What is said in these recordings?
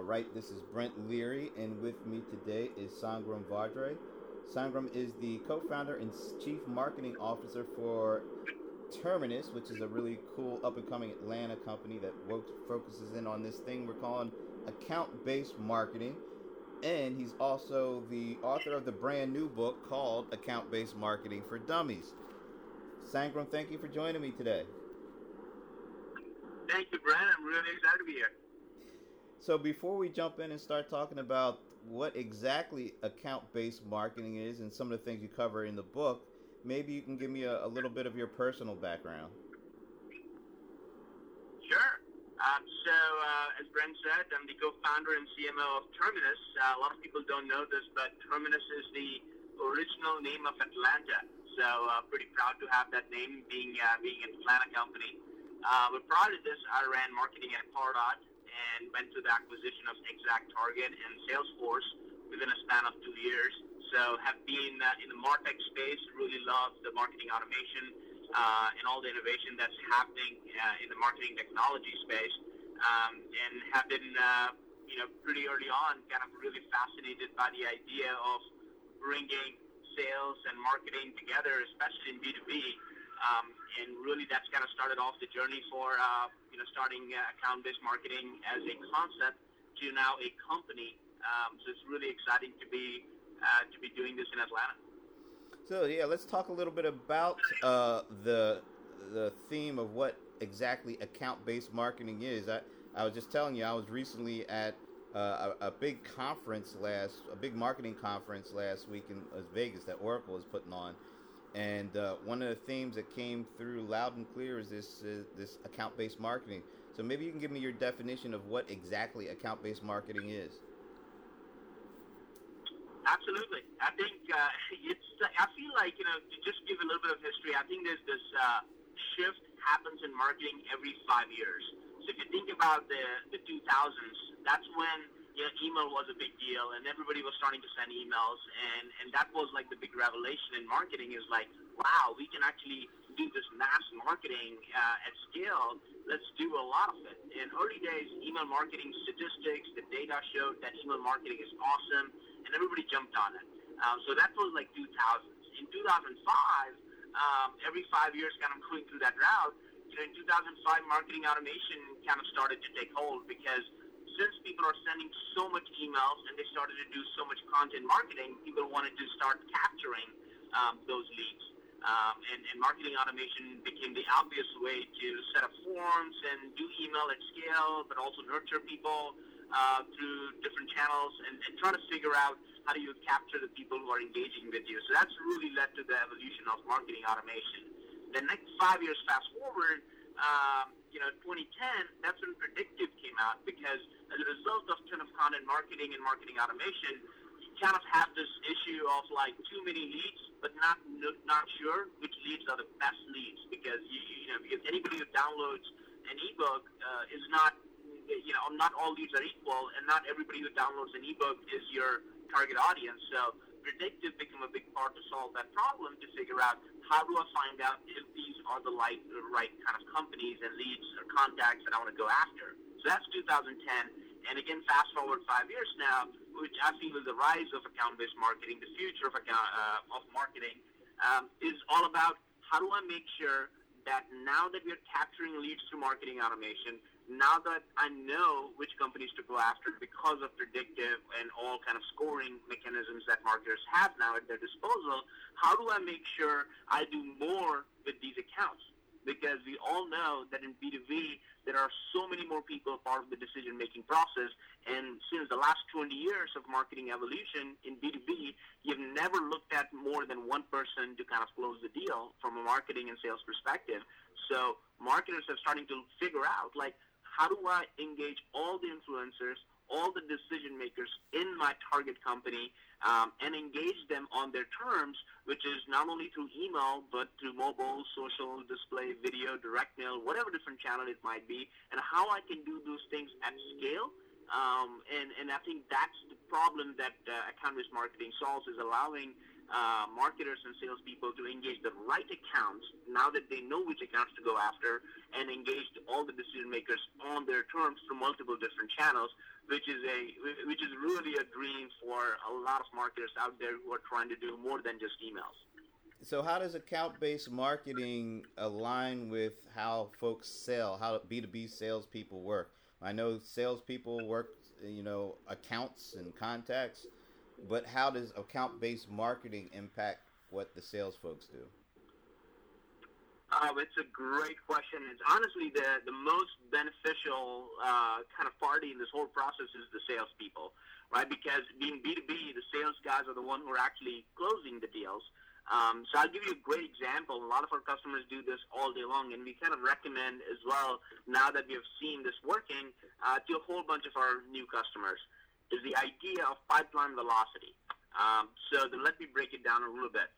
All right, this is Brent Leary, and with me today is Sangram Vajre. Sangram is the co founder and chief marketing officer for Terminus, which is a really cool up and coming Atlanta company that focuses in on this thing we're calling account based marketing. And he's also the author of the brand new book called Account Based Marketing for Dummies. Sangram, thank you for joining me today. Thank you, Brent. I'm really excited to be here. So before we jump in and start talking about what exactly account-based marketing is and some of the things you cover in the book, maybe you can give me a, a little bit of your personal background. Sure. Um, so, uh, as Brent said, I'm the co-founder and CMO of Terminus. Uh, a lot of people don't know this, but Terminus is the original name of Atlanta. So, uh, pretty proud to have that name being uh, being an Atlanta company. Uh, but prior to this, I ran marketing at Pardot, and went through the acquisition of ExactTarget and Salesforce within a span of two years. So have been uh, in the MarTech space, really love the marketing automation uh, and all the innovation that's happening uh, in the marketing technology space, um, and have been, uh, you know, pretty early on kind of really fascinated by the idea of bringing sales and marketing together, especially in B2B. Um, and really that's kind of started off the journey for uh, starting uh, account-based marketing as a concept to now a company. Um, so it's really exciting to be uh, to be doing this in Atlanta. So yeah, let's talk a little bit about uh, the the theme of what exactly account-based marketing is. I I was just telling you I was recently at uh, a, a, big conference last, a big marketing conference last week in Las Vegas that Oracle is putting on, and uh, one of the themes that came through loud and clear is this uh, this account based marketing. So maybe you can give me your definition of what exactly account based marketing is. Absolutely, I think uh, it's. I feel like you know to just give a little bit of history. I think there's this uh, shift happens in marketing every five years. So if you think about the the 2000s, that's when you know, email was a big deal, and everybody was starting to send emails, and and that was like the big revelation in marketing is like, wow, we can actually do this mass marketing uh, at scale. Let's do a lot of it. In early days, email marketing statistics, the data showed that email marketing is awesome, and everybody jumped on it. Um, so that was like 2000s. In 2005, um, every five years, kind of going through that route, you know, in 2005, marketing automation kind of started to take hold because since people are sending so much emails and they started to do so much content marketing, people wanted to start capturing um, those leads. Um, and, and marketing automation became the obvious way to set up forms and do email at scale, but also nurture people uh, through different channels and, and try to figure out how do you capture the people who are engaging with you. So that's really led to the evolution of marketing automation. The next five years, fast forward, um, you know, 2010, that's when predictive came out because as a result of ton of content marketing and marketing automation, you kind of have this issue of like too many leads, but not not sure which leads are the best leads because you you know because anybody who downloads an ebook uh, is not you know not all leads are equal, and not everybody who downloads an ebook is your target audience. So predictive become a big part to solve that problem to figure out how do I find out if these are the right, the right kind of companies and leads or contacts that I want to go after. So that's 2010. And again, fast forward five years now, which I feel is the rise of account-based marketing, the future of account uh, of marketing, um, is all about how do I make sure that now that we're capturing leads through marketing automation, now that I know which companies to go after because of predictive and all kind of scoring mechanisms that marketers have now at their disposal, how do I make sure I do more with these accounts? Because we all know that in B2B, there are so many more people part of the decision making process. And since the last 20 years of marketing evolution in B2B, you've never looked at more than one person to kind of close the deal from a marketing and sales perspective. So marketers are starting to figure out like, how do I engage all the influencers, all the decision makers in my target company um, and engage them on their terms, which is not only through email, but through mobile, social, display, video, direct mail, whatever different channel it might be, and how I can do those things at scale. Um, and, and I think that's the problem that uh, account-based marketing solves is allowing uh, marketers and salespeople to engage the right accounts now that they know which accounts to go after and engage all the decision makers on their terms through multiple different channels, which is a which is really a dream for a lot of marketers out there who are trying to do more than just emails. So, how does account-based marketing align with how folks sell? How B two B salespeople work? I know salespeople work, you know, accounts and contacts but how does account-based marketing impact what the sales folks do? Um, it's a great question. It's honestly the the most beneficial uh, kind of party in this whole process is the salespeople, right? Because being B two B, the sales guys are the one who are actually closing the deals. Um, so I'll give you a great example. A lot of our customers do this all day long, and we kind of recommend as well. Now that we have seen this working, uh, to a whole bunch of our new customers is the idea of pipeline velocity. Um, so let me break it down a little bit.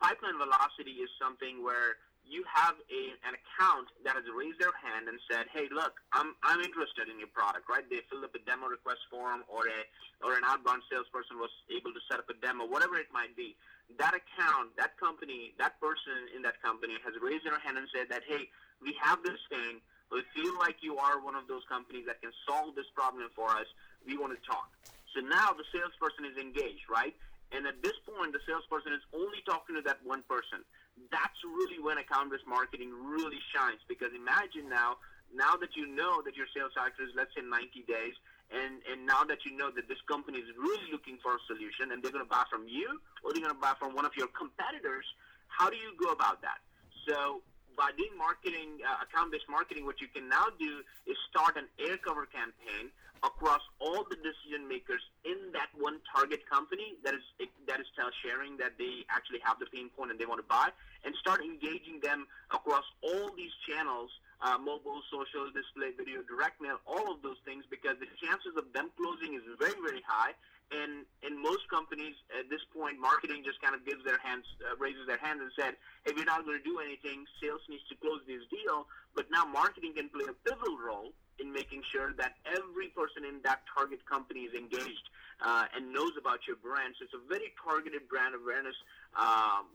Pipeline velocity is something where you have a, an account that has raised their hand and said, "Hey, look, I'm I'm interested in your product." Right? They filled up a demo request form, or a or an outbound salesperson was able to set up a demo, whatever it might be. That account, that company, that person in that company has raised their hand and said that, "Hey, we have this thing. We feel like you are one of those companies that can solve this problem for us we want to talk. So now the salesperson is engaged, right? And at this point, the salesperson is only talking to that one person. That's really when account-based marketing really shines because imagine now, now that you know that your sales cycle is, let's say, 90 days, and, and now that you know that this company is really looking for a solution and they're going to buy from you or they're going to buy from one of your competitors, how do you go about that? So by doing marketing, uh, account-based marketing, what you can now do is start an air cover campaign across all the decision makers in that one target company that is that is sharing that they actually have the pain point and they want to buy, and start engaging them across all these channels, uh, mobile, social, display, video, direct mail, all of those things, because the chances of them closing is very very high. And in most companies at this point, marketing just kind of gives their hands, uh, raises their hands and said, "If you're not going to do anything, sales needs to close this deal." But now marketing can play a pivotal role in making sure that every person in that target company is engaged uh, and knows about your brand. So it's a very targeted brand awareness um,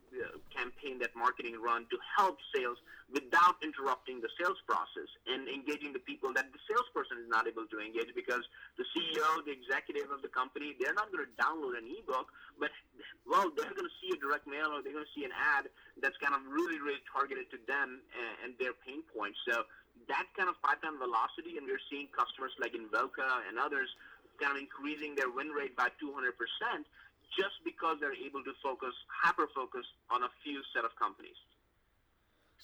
campaign that marketing run to help sales without interrupting the sales process and engaging the people that the salesperson is not able to engage because the CEO, the executive of the company, they're not going to download an ebook, but well, they're going to see a direct mail or they're going to see an ad that's kind of really, really targeted to them and, and their pain points. So that kind of pipeline velocity, and we're seeing customers like Invoca and others kind of increasing their win rate by 200% just because they're able to focus, hyper focus on a few set of companies.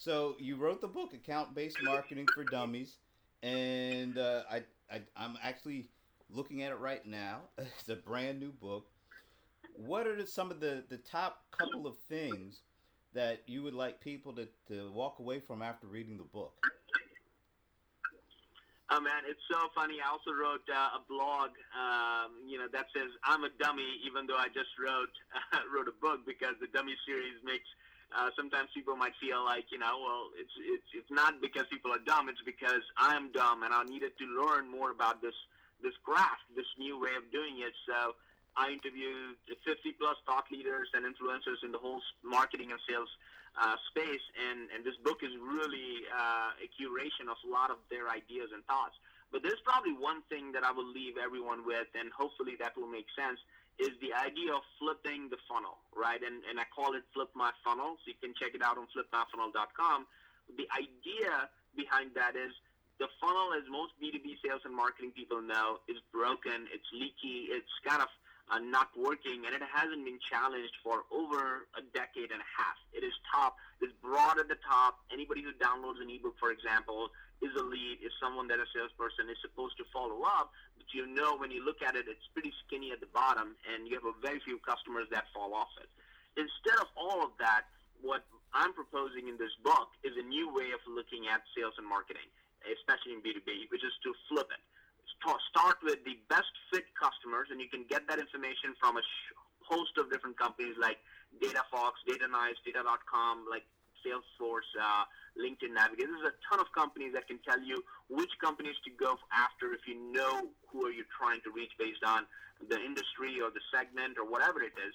So you wrote the book, Account Based Marketing for Dummies, and uh, I, I I'm actually looking at it right now. It's a brand new book. What are some of the, the top couple of things that you would like people to, to walk away from after reading the book? Oh man, it's so funny. I also wrote uh, a blog, um, you know, that says I'm a dummy, even though I just wrote uh, wrote a book because the dummy series makes. Uh, sometimes people might feel like, you know, well, it's it's it's not because people are dumb. It's because I'm dumb, and I needed to learn more about this this craft, this new way of doing it. So I interviewed 50 plus thought leaders and influencers in the whole marketing and sales uh, space, and, and this book is really uh, a curation of a lot of their ideas and thoughts. But there's probably one thing that I will leave everyone with, and hopefully that will make sense, is the idea of flipping the funnel, right? And, and I call it Flip My Funnel, so you can check it out on flipmyfunnel.com. The idea behind that is the funnel, as most B2B sales and marketing people know, is broken, it's leaky, it's kind of uh, not working, and it hasn't been challenged for over a decade and a half. It is top, it's broad at the top. Anybody who downloads an ebook, for example, is a lead, is someone that a salesperson is supposed to follow up. But you know, when you look at it, it's pretty skinny at the bottom, and you have a very few customers that fall off it. Instead of all of that, what I'm proposing in this book is a new way of looking at sales and marketing, especially in B2B, which is to flip it start with the best fit customers, and you can get that information from a host of different companies like DataFox, Datanyze, Data.com, like Salesforce, uh, LinkedIn Navigator. There's a ton of companies that can tell you which companies to go after if you know who are you trying to reach based on the industry or the segment or whatever it is.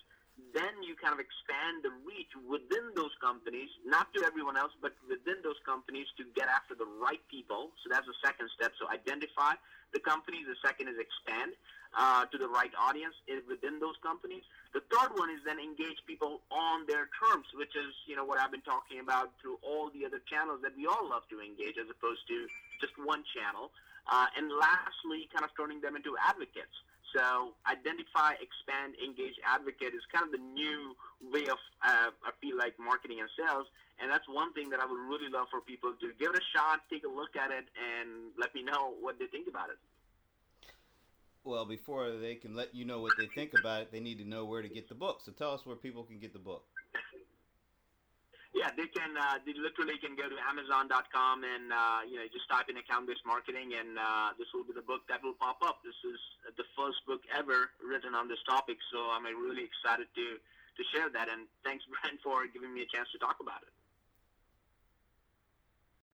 Then you kind of expand the reach within those companies, not to everyone else, but within those companies to get after the right people. So that's the second step. So identify the companies. The second is expand uh, to the right audience within those companies. The third one is then engage people on their terms, which is you know what I've been talking about through all the other channels that we all love to engage, as opposed to just one channel. Uh, and lastly, kind of turning them into advocates. So identify, expand, engage, advocate is kind of the new way of uh, I feel like marketing and sales, and that's one thing that I would really love for people to give it a shot, take a look at it, and let me know what they think about it. Well, before they can let you know what they think about it, they need to know where to get the book. So tell us where people can get the book. Yeah, they can. Uh, they literally can go to Amazon.com and uh, you know just type in account-based marketing, and uh, this will be the book that will pop up. This is the first book ever written on this topic, so I'm really excited to to share that. And thanks, Brent, for giving me a chance to talk about it.